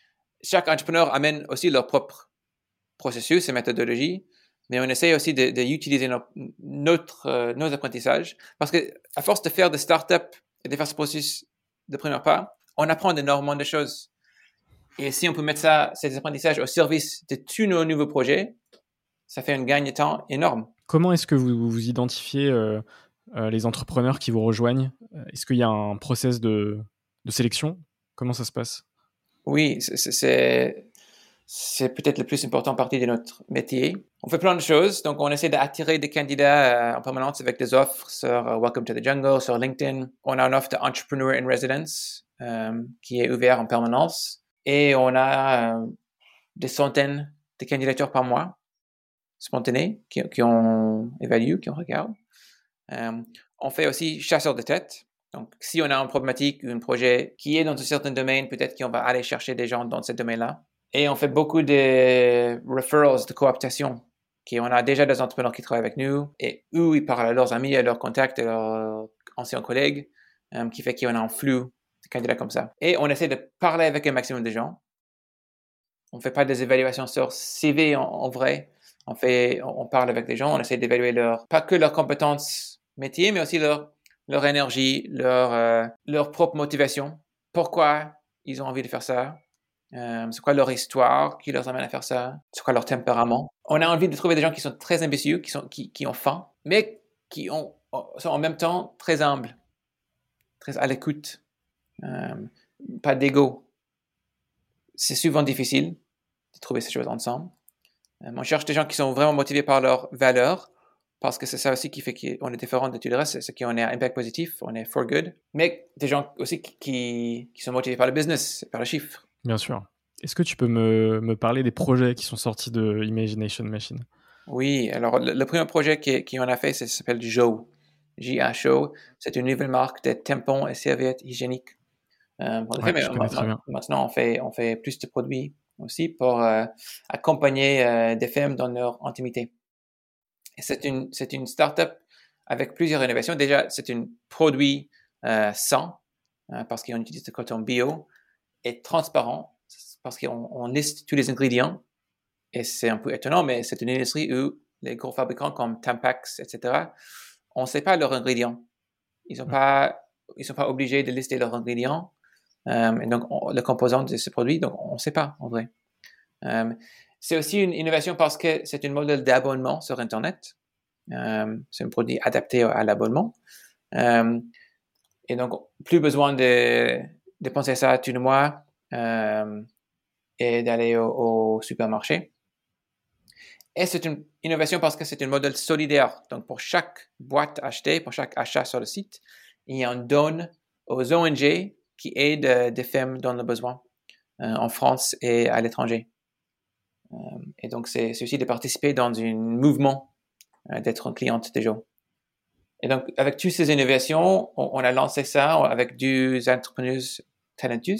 B: Chaque entrepreneur amène aussi leur propre processus et méthodologie mais on essaie aussi d'utiliser de, notre, euh, nos apprentissages parce que à force de faire des startups et de faire ce processus de premier pas, on apprend énormément de choses. Et si on peut mettre ça, ces apprentissages au service de tous nos nouveaux projets, ça fait un gain de temps énorme.
A: Comment est-ce que vous, vous identifiez euh, euh, les entrepreneurs qui vous rejoignent? Est-ce qu'il y a un process de, de sélection? Comment ça se passe?
B: Oui, c'est c'est peut-être la plus importante partie de notre métier. On fait plein de choses, donc on essaie d'attirer des candidats euh, en permanence avec des offres sur euh, Welcome to the Jungle, sur LinkedIn. On a une offre d'Entrepreneur in Residence euh, qui est ouverte en permanence et on a des centaines de candidatures par mois spontanées qui, ont évalué, qui ont regardé. on fait aussi chasseur de tête. Donc, si on a une problématique ou un projet qui est dans un certain domaine, peut-être qu'on va aller chercher des gens dans ce domaine-là et on fait beaucoup de referrals, de cooptation. Qui on a déjà des entrepreneurs qui travaillent avec nous et eux, ils parlent à leurs amis, à leurs contacts, à leurs anciens collègues, euh, qui fait qu'on a un flux de candidats comme ça. Et on essaie de parler avec un maximum de gens. On ne fait pas des évaluations sur CV en, vrai. On, fait, on parle avec des gens, on essaie d'évaluer leur, pas que leurs compétences métier, mais aussi leur, leur énergie, leur, leur propre motivation. Pourquoi ils ont envie de faire ça? C'est quoi leur histoire qui leur amène à faire ça? C'est quoi leur tempérament? On a envie de trouver des gens qui sont très ambitieux, qui, sont, qui, qui ont faim, mais qui ont, sont en même temps très humbles, très à l'écoute, pas d'ego. C'est souvent difficile de trouver ces choses ensemble. on cherche des gens qui sont vraiment motivés par leurs valeurs, parce que c'est ça aussi qui fait qu'on est différent de tout le reste, c'est qu'on est un impact positif, on est for good, mais des gens aussi qui sont motivés par le business, par le chiffre.
A: Bien sûr. Est-ce que tu peux me, me, parler des projets qui sont sortis de Imagination Machine?
B: Oui, alors le, premier projet qu'on a fait, ça s'appelle JO. J-A-Show. C'est une nouvelle marque de tampons et serviettes hygiéniques.
A: Euh, fait,
B: maintenant, on fait, on fait plus de produits aussi pour euh, accompagner euh, des femmes dans leur intimité. C'est une, c'est une start-up avec plusieurs innovations. Déjà, c'est un produit euh, sain, hein, parce qu'on utilise du coton bio, et transparent, parce qu'on liste tous les ingrédients. Et c'est un peu étonnant, mais c'est une industrie où les gros fabricants comme Tampax, etc., on ne sait pas leurs ingrédients. Ils ne pas, ils sont pas obligés de lister leurs ingrédients. Euh, et donc, le composant de ce produit, donc on ne sait pas en vrai. Euh, c'est aussi une innovation parce que c'est un modèle d'abonnement sur Internet. Euh, c'est un produit adapté à l'abonnement. Euh, et donc, plus besoin de dépenser ça tous les mois euh, et d'aller au, supermarché. Et c'est une innovation parce que c'est un modèle solidaire. Donc, pour chaque boîte achetée, pour chaque achat sur le site, il y a un don aux ONG qui aident des femmes dans le besoin en France et à l'étranger. Euh, et donc, c'est aussi de participer dans un mouvement, euh, d'être une cliente déjà. Et donc, avec toutes ces innovations, on, a lancé ça avec deux entrepreneurs talentueux.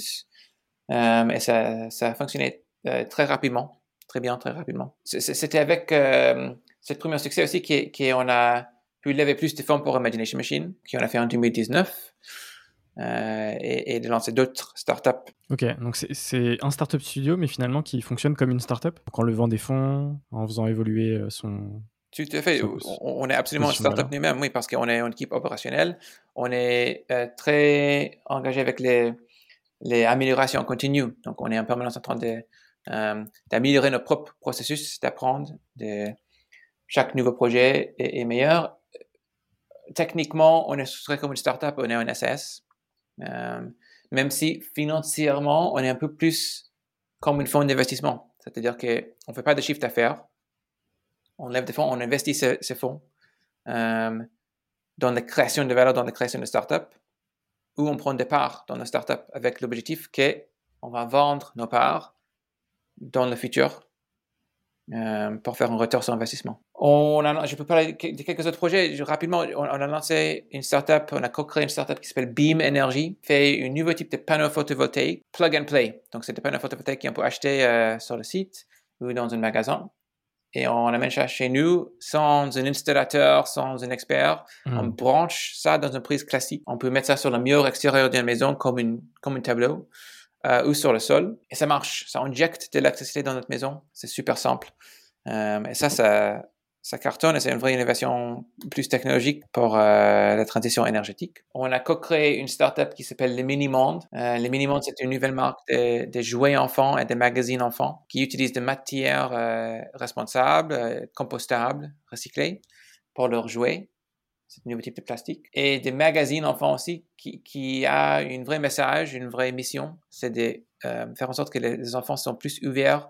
B: Euh, et ça, ça a fonctionné très rapidement, très bien, très rapidement. C'était avec euh, ce premier succès aussi qu'on a pu lever plus de fonds pour Imagination Machine, qu'on a fait en 2019. Euh, et, de lancer d'autres startups.
A: Ok, donc c'est un startup studio, mais finalement qui fonctionne comme une startup, en levant des fonds, en faisant évoluer euh, son.
B: Tout à fait. on, est absolument une startup nous-mêmes, oui, parce qu'on est une équipe opérationnelle. On est euh, très engagé avec les, les améliorations continues. Donc, on est en permanence en train d'améliorer notre propre processus, d'apprendre. Chaque nouveau projet est, est, meilleur. Techniquement, on est comme une startup, on est un SAS. Euh, même si financièrement, on est un peu plus comme une fonds d'investissement. C'est-à-dire qu'on ne fait pas de chiffre d'affaires. On lève des fonds, on investit ces, fonds euh, dans la création de valeur, dans la création de start-up, ou on prend des parts dans la start-up avec l'objectif qu'on va vendre nos parts dans le futur euh, pour faire un retour sur investissement. On a, je peux parler de quelques autres projets. rapidement, on, a lancé une startup, on a co-créé une startup qui s'appelle Beam Energy, fait un nouveau type de panneau photovoltaïque, plug and play. Donc, c'est des panneaux photovoltaïques qu'on peut acheter euh, sur le site ou dans un magasin. Et on amène ça chez nous sans un installateur, sans un expert. Hmm. On branche ça dans une prise classique. On peut mettre ça sur le mur extérieur d'une maison comme, une, comme un tableau euh, ou sur le sol. Et ça marche. Ça injecte de l'électricité dans notre maison. C'est super simple. Euh, et ça, ça, ça cartonne et c'est une vraie innovation plus technologique pour euh, la transition énergétique. On a co-créé une startup qui s'appelle le Minimonde. Euh, le Minimonde, c'est une nouvelle marque de, de, jouets enfants et de magazines enfants qui utilisent des matières euh, responsables, euh, compostables, recyclées pour leurs jouets. C'est un nouveau type de plastique. Et des magazines enfants aussi qui, qui a une vraie message, une vraie mission. C'est de faire en sorte que les enfants sont plus ouverts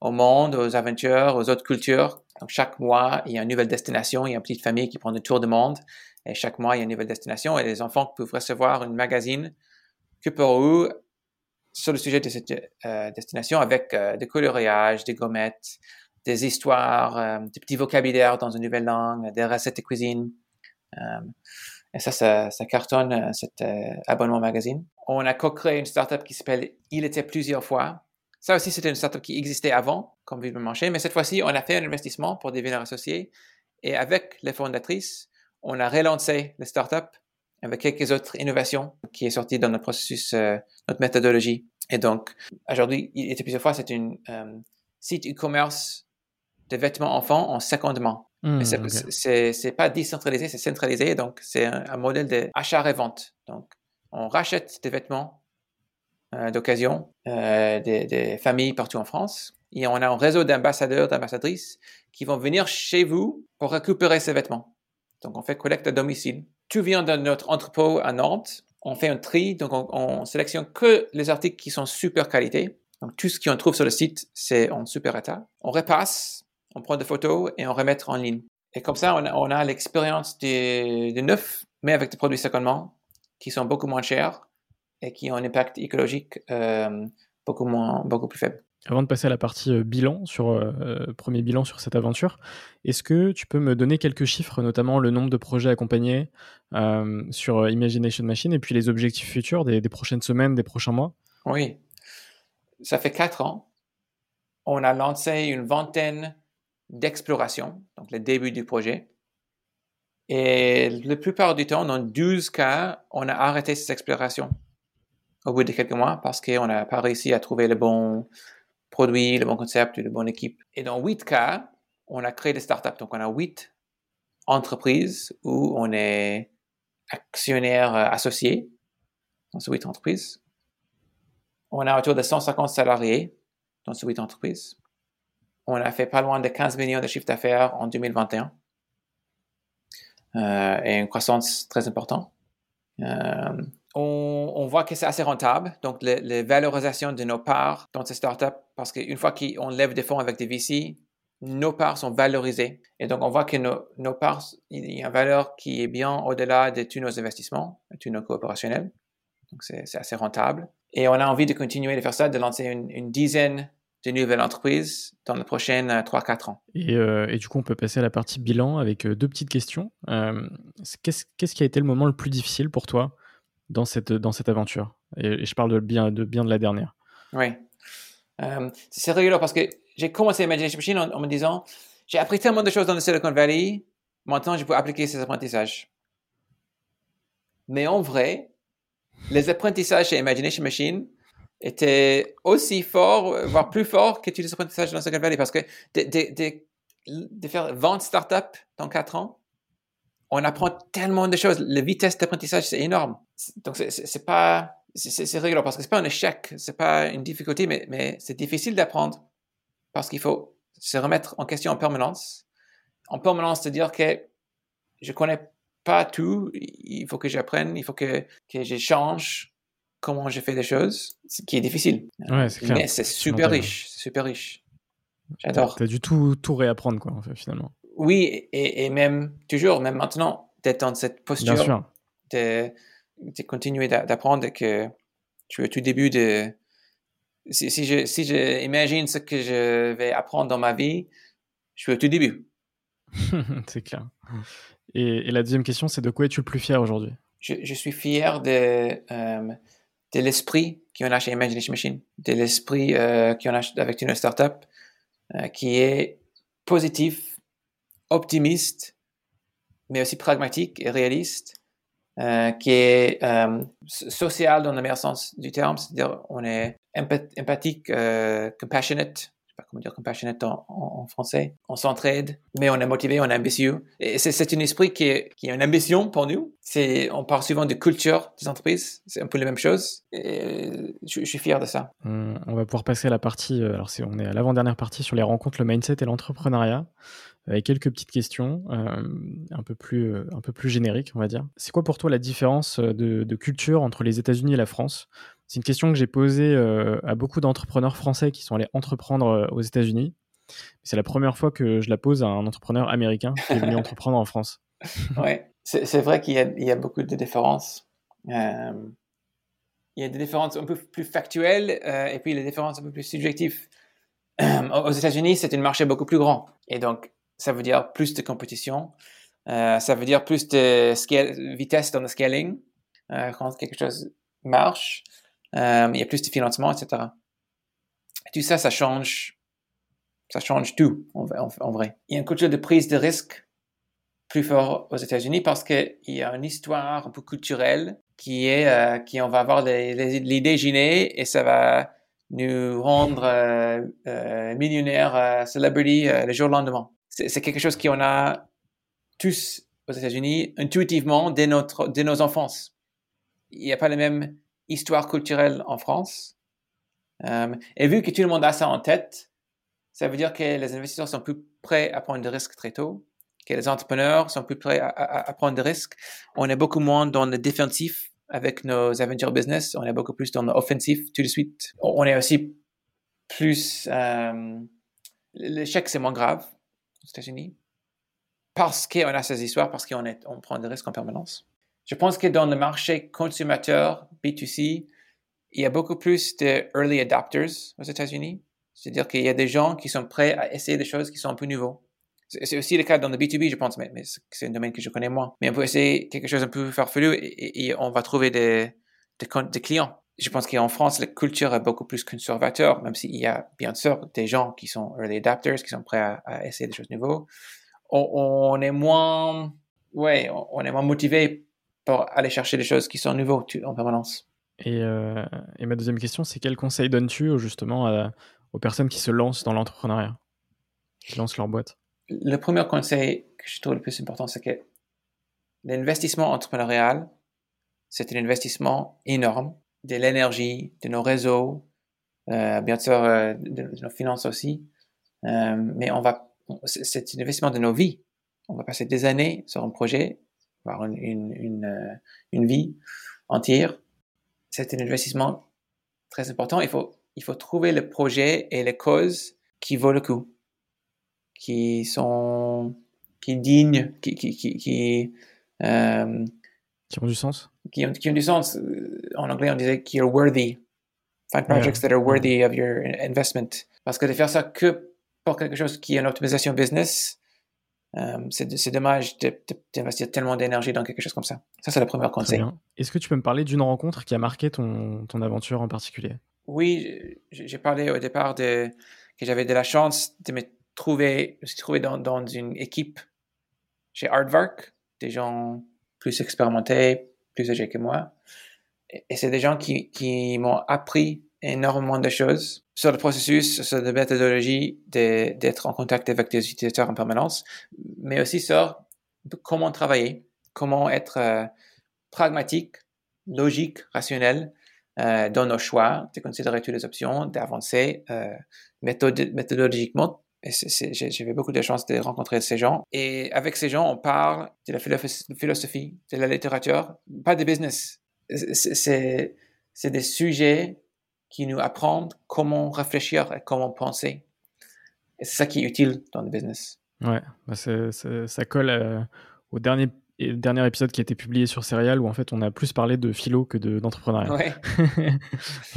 B: au monde, aux aventures, aux autres cultures donc, chaque mois, il y a une nouvelle destination. Il y a une petite famille qui prend le tour du monde. Et chaque mois, il y a une nouvelle destination. Et les enfants peuvent recevoir une magazine que pour eux sur le sujet de cette euh, destination avec euh, des coloriages, des gommettes, des histoires, euh, des petits vocabulaires dans une nouvelle langue, des recettes de cuisine. et ça, ça, ça cartonne cet abonnement magazine. On a co-créé une startup qui s'appelle Il était plusieurs fois ça aussi, c'était une startup qui existait avant, comme Vive le Marché, mais cette fois-ci, on a fait un investissement pour devenir associé. Et avec les fondatrices, on a relancé la startup avec quelques autres innovations qui est sorti dans notre processus, euh, notre méthodologie. Et donc, aujourd'hui, il était plusieurs fois, c'est un euh, site e-commerce de vêtements enfants en secondement.
A: Ok.
B: c'est pas décentralisé, c'est centralisé. Donc, c'est un, un modèle d'achat et vente. Donc, on rachète des vêtements d'occasion euh, des, des familles partout en France. Et on a un réseau d'ambassadeurs, d'ambassadrices qui vont venir chez vous pour récupérer ces vêtements. Donc, on fait collecte à domicile. Tu viens de notre entrepôt à Nantes. On fait un tri. Donc, on, on sélectionne que les articles qui sont super qualité. Donc, tout ce qu'on trouve sur le site, c'est en super état. On repasse, on prend des photos et on remet en ligne. Et comme ça, on a, l'expérience de, de neuf, mais avec des produits secondement qui sont beaucoup moins chers et qui ont un impact écologique euh, beaucoup, moins, beaucoup plus faible.
A: Avant de passer à la partie euh, bilan, sur euh, premier bilan sur cette aventure, est-ce que tu peux me donner quelques chiffres, notamment le nombre de projets accompagnés euh, sur Imagination Machine et puis les objectifs futurs des, des prochaines semaines, des prochains mois?
B: Oui. Ça fait quatre ans. On a lancé une vingtaine d'explorations, donc le début du projet. Et la plupart du temps, dans 12 cas, on a arrêté ces explorations au bout de quelques mois parce qu'on n'a pas réussi à trouver le bon produit, le bon concept, la bonne équipe. Et dans 8 cas, on a créé des startups. Donc, on a 8 entreprises où on est actionnaire euh, associé dans ces 8 entreprises. On a autour de 150 salariés dans ces 8 entreprises. On a fait pas loin de 15 millions de chiffre d'affaires en 2021 euh, et une croissance très importante. Euh, on, voit que c'est assez rentable, donc la valorisation de nos parts dans ces startups, parce qu'une fois qu'on lève des fonds avec des VC, nos parts sont valorisées. Et donc, on voit que nos, nos parts, il y a une valeur qui est bien au-delà de tous nos investissements, de tous nos coopérationnels. Donc, c'est assez rentable. Et on a envie de continuer de faire ça, de lancer une, dizaine de nouvelles entreprises dans les prochaines 3-4 ans.
A: Et, euh, et, du coup, on peut passer à la partie bilan avec deux petites questions. Euh, Qu'est-ce qu qui a été le moment le plus difficile pour toi dans cette, dans cette aventure et, je parle de bien, de bien de la dernière.
B: Oui. Euh, c'est rigolo parce que j'ai commencé Imagination Machine en, me disant j'ai appris tellement de choses dans le Silicon Valley, maintenant je peux appliquer ces apprentissages. Mais en vrai, les apprentissages chez Imagination Machine étaient aussi forts, voire plus forts que les apprentissages dans le Silicon Valley parce que de, de faire 20 startups dans 4 ans, on apprend tellement de choses. La vitesse d'apprentissage, c'est énorme. Donc, c'est pas, c'est rigolo parce que c'est pas un échec, c'est pas une difficulté, mais, mais c'est difficile d'apprendre parce qu'il faut se remettre en question en permanence. En permanence, c'est dire que je connais pas tout, il faut que j'apprenne, il faut que, que je change comment je fais des choses, ce qui est difficile.
A: Ouais, c'est clair.
B: Mais c'est super riche, c'est super riche. J'adore.
A: Tu as dû tout, tout réapprendre, quoi, en fait, finalement.
B: Oui, et, et, même toujours, même maintenant, d'être dans cette posture de, de, continuer d'apprendre que tu es au tout début de... Si, si, je, si je imagine ce que je vais apprendre dans ma vie, je suis au tout début.
A: c'est clair. Et, et, la deuxième question, c'est de quoi es-tu le plus fier aujourd'hui?
B: Je, je, suis fier de, euh, de l'esprit qu'on a chez Imagination Machine, de l'esprit euh, qu'on a avec une startup euh, qui est positif, optimiste, mais aussi pragmatique et réaliste, euh, qui est euh, social dans le meilleur sens du terme, c'est-à-dire on est empathique, euh, compassionate, je sais pas comment dire compassionate en, français, on s'entraide, mais on est motivé, on est ambitieux. Et c'est un esprit qui, est, a une ambition pour nous. On parle souvent de culture des entreprises, c'est un peu la même chose. Et je, suis fier de ça.
A: On, on, va pouvoir passer à la partie, euh, alors on est à l'avant-dernière partie sur les rencontres, le mindset et l'entrepreneuriat avec quelques petites questions euh, un, peu plus, euh, un peu plus génériques, on va dire. C'est quoi pour toi la différence de, de culture entre les États-Unis et la France? C'est une question que j'ai posée euh, à beaucoup d'entrepreneurs français qui sont allés entreprendre euh, aux États-Unis. C'est la première fois que je la pose à un entrepreneur américain qui est venu entreprendre en France.
B: oui, c'est vrai qu'il y, y, a beaucoup de différences. Euh, il y a des différences un peu plus factuelles euh, et puis les différences un peu plus subjectives. aux États-Unis, c'est un marché beaucoup plus grand. Et donc, ça veut dire plus de compétition, euh, ça veut dire plus de vitesse dans le scaling. Euh, quand quelque chose marche, euh, il y a plus de financement, etc. Et tout ça, ça change, ça change tout en, vrai. Il y a une culture de prise de risque plus fort aux États-Unis parce qu'il y a une histoire un peu culturelle qui est, euh, qui on va avoir l'idée gênée et ça va nous rendre millionnaires, celebrity le jour lendemain c'est quelque chose qu'on a tous aux États-Unis intuitivement dès, notre, dès nos enfances. Il n'y a pas la même histoire culturelle en France. Euh, et vu que tout le monde a ça en tête, ça veut dire que les investisseurs sont plus prêts à prendre des risques très tôt, que les entrepreneurs sont plus prêts à, prendre des risques. On est beaucoup moins dans le défensif avec nos aventures business, on est beaucoup plus dans l'offensif tout de suite. On est aussi plus... Euh, l'échec, c'est moins grave aux États-Unis parce qu'on a ces histoires, parce qu'on on prend des risques en permanence. Je pense que dans le marché consommateur B2C, il y a beaucoup plus de early adopters aux États-Unis. C'est-à-dire qu'il y a des gens qui sont prêts à essayer des choses qui sont un peu nouveaux. C'est aussi le cas dans le B2B, je pense, mais, c'est un domaine que je connais moins. Mais on peut essayer quelque chose un peu farfelu et, et on va trouver des, des, clients. Je pense qu'en France, la culture est beaucoup plus conservateur, même s'il y a bien sûr des gens qui sont early adapters, qui sont prêts à, à essayer des choses nouvelles. On, est moins, ouais, on est moins motivé pour aller chercher des choses qui sont nouvelles en permanence.
A: Euh, et, ma deuxième question, c'est quel conseil donnes-tu justement aux personnes qui se lancent dans l'entrepreneuriat, qui lancent leur boîte?
B: Le premier conseil que je trouve le plus important, c'est que l'investissement entrepreneurial, c'est un investissement énorme de l'énergie, de nos réseaux, euh, bien sûr euh, de, nos finances aussi, mais on va c'est un investissement de nos vies. On va passer des années sur un projet, avoir une, une, euh, une, vie entière. C'est un investissement très important. Il faut, il faut trouver le projet et les causes qui vaut le coup, qui sont, qui dignes, qui, qui, qui, qui,
A: euh, qui ont du sens?
B: Qui ont, qui ont, du sens. En anglais, on disait qui are worthy. Find projects that are worthy of your investment. Parce que de faire ça que pour quelque chose qui est une optimisation business, euh, c'est dommage d'investir tellement d'énergie dans quelque chose comme ça. Ça, c'est le premier conseil.
A: Est-ce que tu peux me parler d'une rencontre qui a marqué ton, ton aventure en particulier?
B: Oui, j'ai parlé au départ de, que j'avais de la chance de me trouver, me trouver dans, dans, une équipe chez Aardvark, des gens plus expérimentés, plus âgés que moi. Et, c'est des gens qui, qui m'ont appris énormément de choses sur le processus, sur la méthodologie d'être en contact avec des utilisateurs en permanence, mais aussi sur comment travailler, comment être euh, pragmatique, logique, rationnel euh, dans nos choix, de considérer toutes les options, d'avancer euh, méthodologiquement. Eu beaucoup de chance de rencontrer ces gens. Et avec ces gens, on parle de la philosophie, de la littérature, pas de business. C'est des sujets qui nous apprennent comment réfléchir et comment penser. Et c'est ça qui est utile dans le business.
A: Ouais, bah ça colle euh, au dernier, dernier épisode qui a été publié sur Serial où en fait on a plus parlé de philo que d'entrepreneuriat.
B: ouais.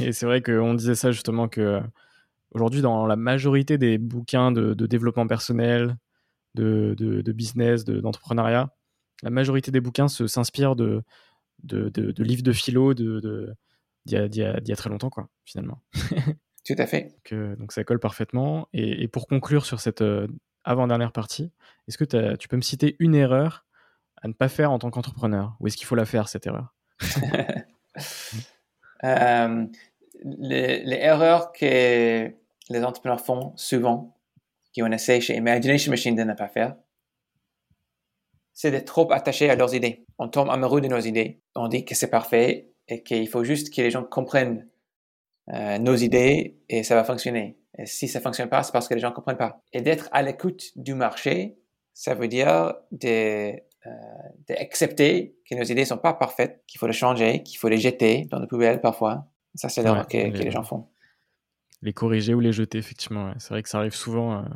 A: et c'est vrai qu'on disait ça justement que aujourd'hui dans la majorité des bouquins de, développement personnel, de, de business, d'entrepreneuriat, la majorité des bouquins s'inspirent de, de, livres de philo, d'il y, a très longtemps, quoi, finalement.
B: Tout à fait.
A: donc, euh, donc, ça colle parfaitement. Et, pour conclure sur cette euh, avant-dernière partie, est-ce que tu peux me citer une erreur à ne pas faire en tant qu'entrepreneur? Ou est-ce qu'il faut la faire, cette erreur?
B: Euh, les, erreurs que les entrepreneurs font souvent, qu'on essaie chez Imagination Machine de ne pas faire, c'est d'être trop attaché à leurs idées. On tombe amoureux de nos idées. On dit que c'est parfait et qu'il faut juste que les gens comprennent euh, nos idées et ça va fonctionner. Et si ça fonctionne pas, c'est parce que les gens comprennent pas. Et d'être à l'écoute du marché, ça veut dire d'accepter euh, que nos idées sont pas parfaites, qu'il faut les changer, qu'il faut les jeter dans les poubelles parfois. Ça, c'est l'erreur que, les, gens font.
A: Les corriger ou les jeter, effectivement. C'est vrai que ça arrive souvent. Euh,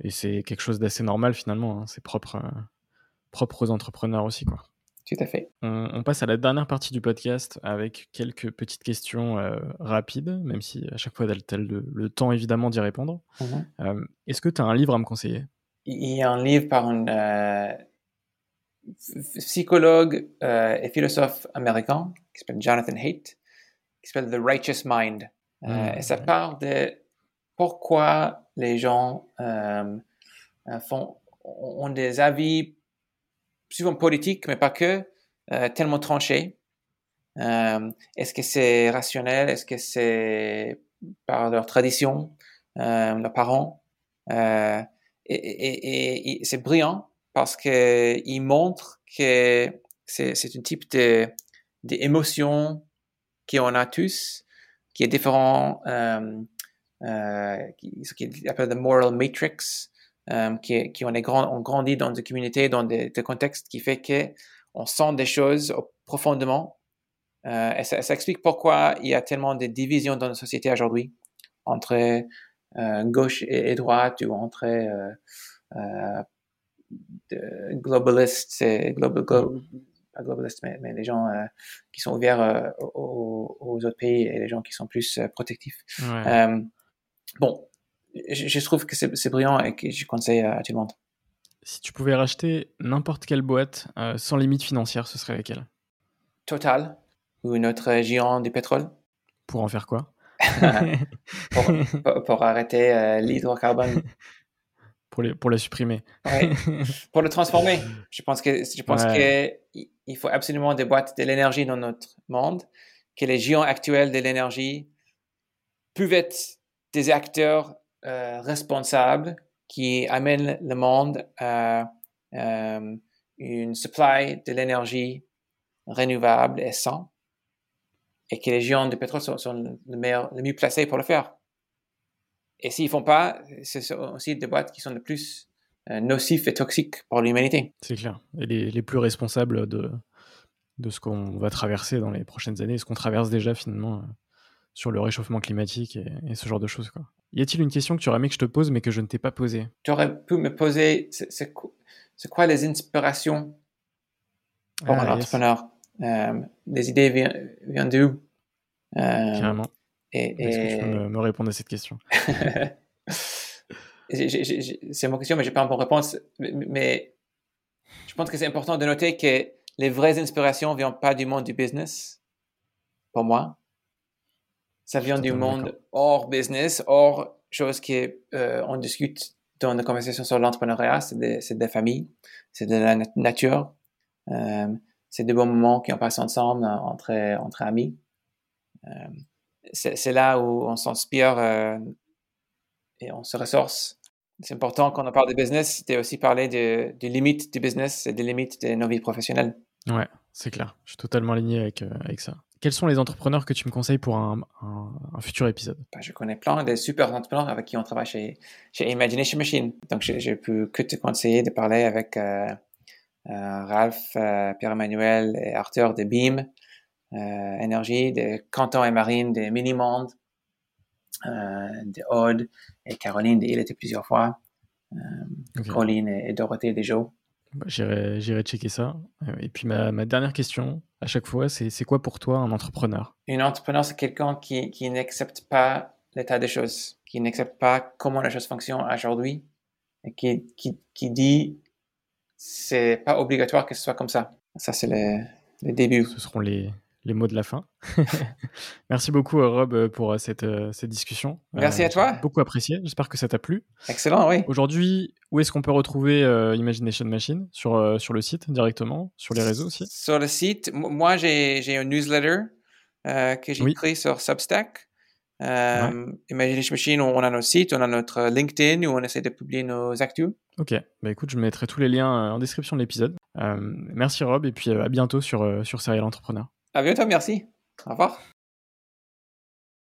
A: et c'est quelque chose d'assez normal finalement. Hein. C'est propre, propre aux entrepreneurs aussi. Quoi.
B: Tout à fait.
A: On, passe à la dernière partie du podcast avec quelques petites questions euh, rapides, même si à chaque fois, tu as le, temps évidemment d'y répondre. Mhm. Euh, est-ce que tu as un livre à me conseiller?
B: Il y a un livre par un euh, psychologue et philosophe américain qui s'appelle Jonathan Haidt, qui s'appelle The Righteous Mind. Mmh. et ça parle de pourquoi les gens font, ont des avis souvent politique, mais pas que, euh, tellement tranché. Euh, est-ce que c'est rationnel? Est-ce que c'est par leur tradition, euh, leurs parents? et, c'est brillant parce que il montre que c'est un type de d'émotion qu'on a tous, qui est différent, euh, euh, ce qu'il appelle the moral matrix, euh, qui, qui on est grand, on grandit dans des communautés, dans des, contextes qui fait que on sent des choses profondément. Et ça, explique pourquoi il y a tellement de divisions dans la société aujourd'hui entre gauche et, droite ou entre globalistes et global, pas globalistes, mais, mais les gens euh, qui sont ouverts euh, aux, aux, autres pays et les gens qui sont plus euh, protectifs. Ouais. bon, je, je, trouve que c'est brillant et que je conseille à tout le monde.
A: Si tu pouvais racheter n'importe quelle boîte sans limite financière, ce serait laquelle?
B: Total ou une autre géant du pétrole?
A: Pour en faire quoi?
B: Pour, pour, arrêter euh, l'hydrocarbone.
A: pour, les, pour le supprimer.
B: ouais. Pour le transformer. Je pense que je pense ouais. que il faut absolument des boîtes de l'énergie dans notre monde, que les géants actuels de l'énergie peuvent être des acteurs euh, responsables qui amènent le monde à euh, une supply de l'énergie renouvelable et sans et que les géants de pétrole sont, sont le, meilleur, le mieux placés pour le faire. Et s'ils font pas, ce sont aussi des boîtes qui sont le plus euh, nocifs et toxiques pour l'humanité.
A: C'est clair. Et les, les, plus responsables de, de ce qu'on va traverser dans les prochaines années, ce qu'on traverse déjà finalement euh, sur le réchauffement climatique et, et, ce genre de choses. Quoi. Y a-t-il une question que tu aurais aimé que je te pose mais que je ne t'ai pas posée?
B: Tu aurais pu me poser, c'est quoi, les inspirations pour ah, un yes. entrepreneur? Euh, les idées viennent, viennent d'où
A: euh, Carrément. Et, Est-ce que tu peux me, me, répondre à cette question?
B: C'est mon question, mais j'ai pas une bonne réponse. Mais, mais je pense que c'est important de noter que les vraies inspirations ne viennent pas du monde du business, pour moi. Ça vient du monde hors business, hors choses qu'on euh, discute dans nos conversations sur l'entrepreneuriat. C'est des, des, familles, c'est de la nature. Euh, c'est des bons moments qu'on passe ensemble entre, entre amis. Euh, c'est là où on s'inspire euh, et on se ressource. C'est important quand on parle de business, de aussi parler des de limites du business et des limites de nos vies professionnelles.
A: Ouais, c'est clair. Je suis totalement aligné avec, avec ça. Quels sont les entrepreneurs que tu me conseilles pour un, un, un futur épisode?
B: Bah, Je connais plein de super entrepreneurs avec qui on travaille chez, chez Imagination Machine. Donc, j'ai pu que te conseiller de parler avec euh, euh, Ralph, euh, Pierre-Emmanuel et Arthur de Beam euh, Énergie, de Quentin et Marine de Minimonde, de Aude et Caroline de Il était plusieurs fois, okay. Colline et, et Dorothée de Joe.
A: Bah, J'irai checker ça. Et puis ma, ma, dernière question, à chaque fois, c'est quoi pour toi un entrepreneur?
B: Un entrepreneur, c'est quelqu'un qui, qui n'accepte pas l'état des choses, qui n'accepte pas comment les choses fonctionnent aujourd'hui, et qui, qui, qui dit c'est pas obligatoire que ce soit comme ça. Ça, c'est les, débuts.
A: Ce seront les, les mots de la fin. Merci beaucoup, euh, Rob, euh, pour euh, cette, cette discussion.
B: Merci euh, à toi.
A: Beaucoup apprécié. J'espère que ça t'a plu.
B: Excellent, oui.
A: Aujourd'hui, où est-ce qu'on peut retrouver euh, Imagination Machine? Sur, euh, sur le site directement, sur les réseaux aussi?
B: Sur le site, moi, j'ai un newsletter que j'ai oui. sur Substack. Ouais. Imagination Machine, on a notre site, on a notre LinkedIn où on essaie de publier nos actus.
A: Ok, bah écoute, je mettrai tous les liens en description de l'épisode. Merci Rob, et puis à bientôt sur, sur Serial Entrepreneur.
B: À bientôt, merci. Au revoir.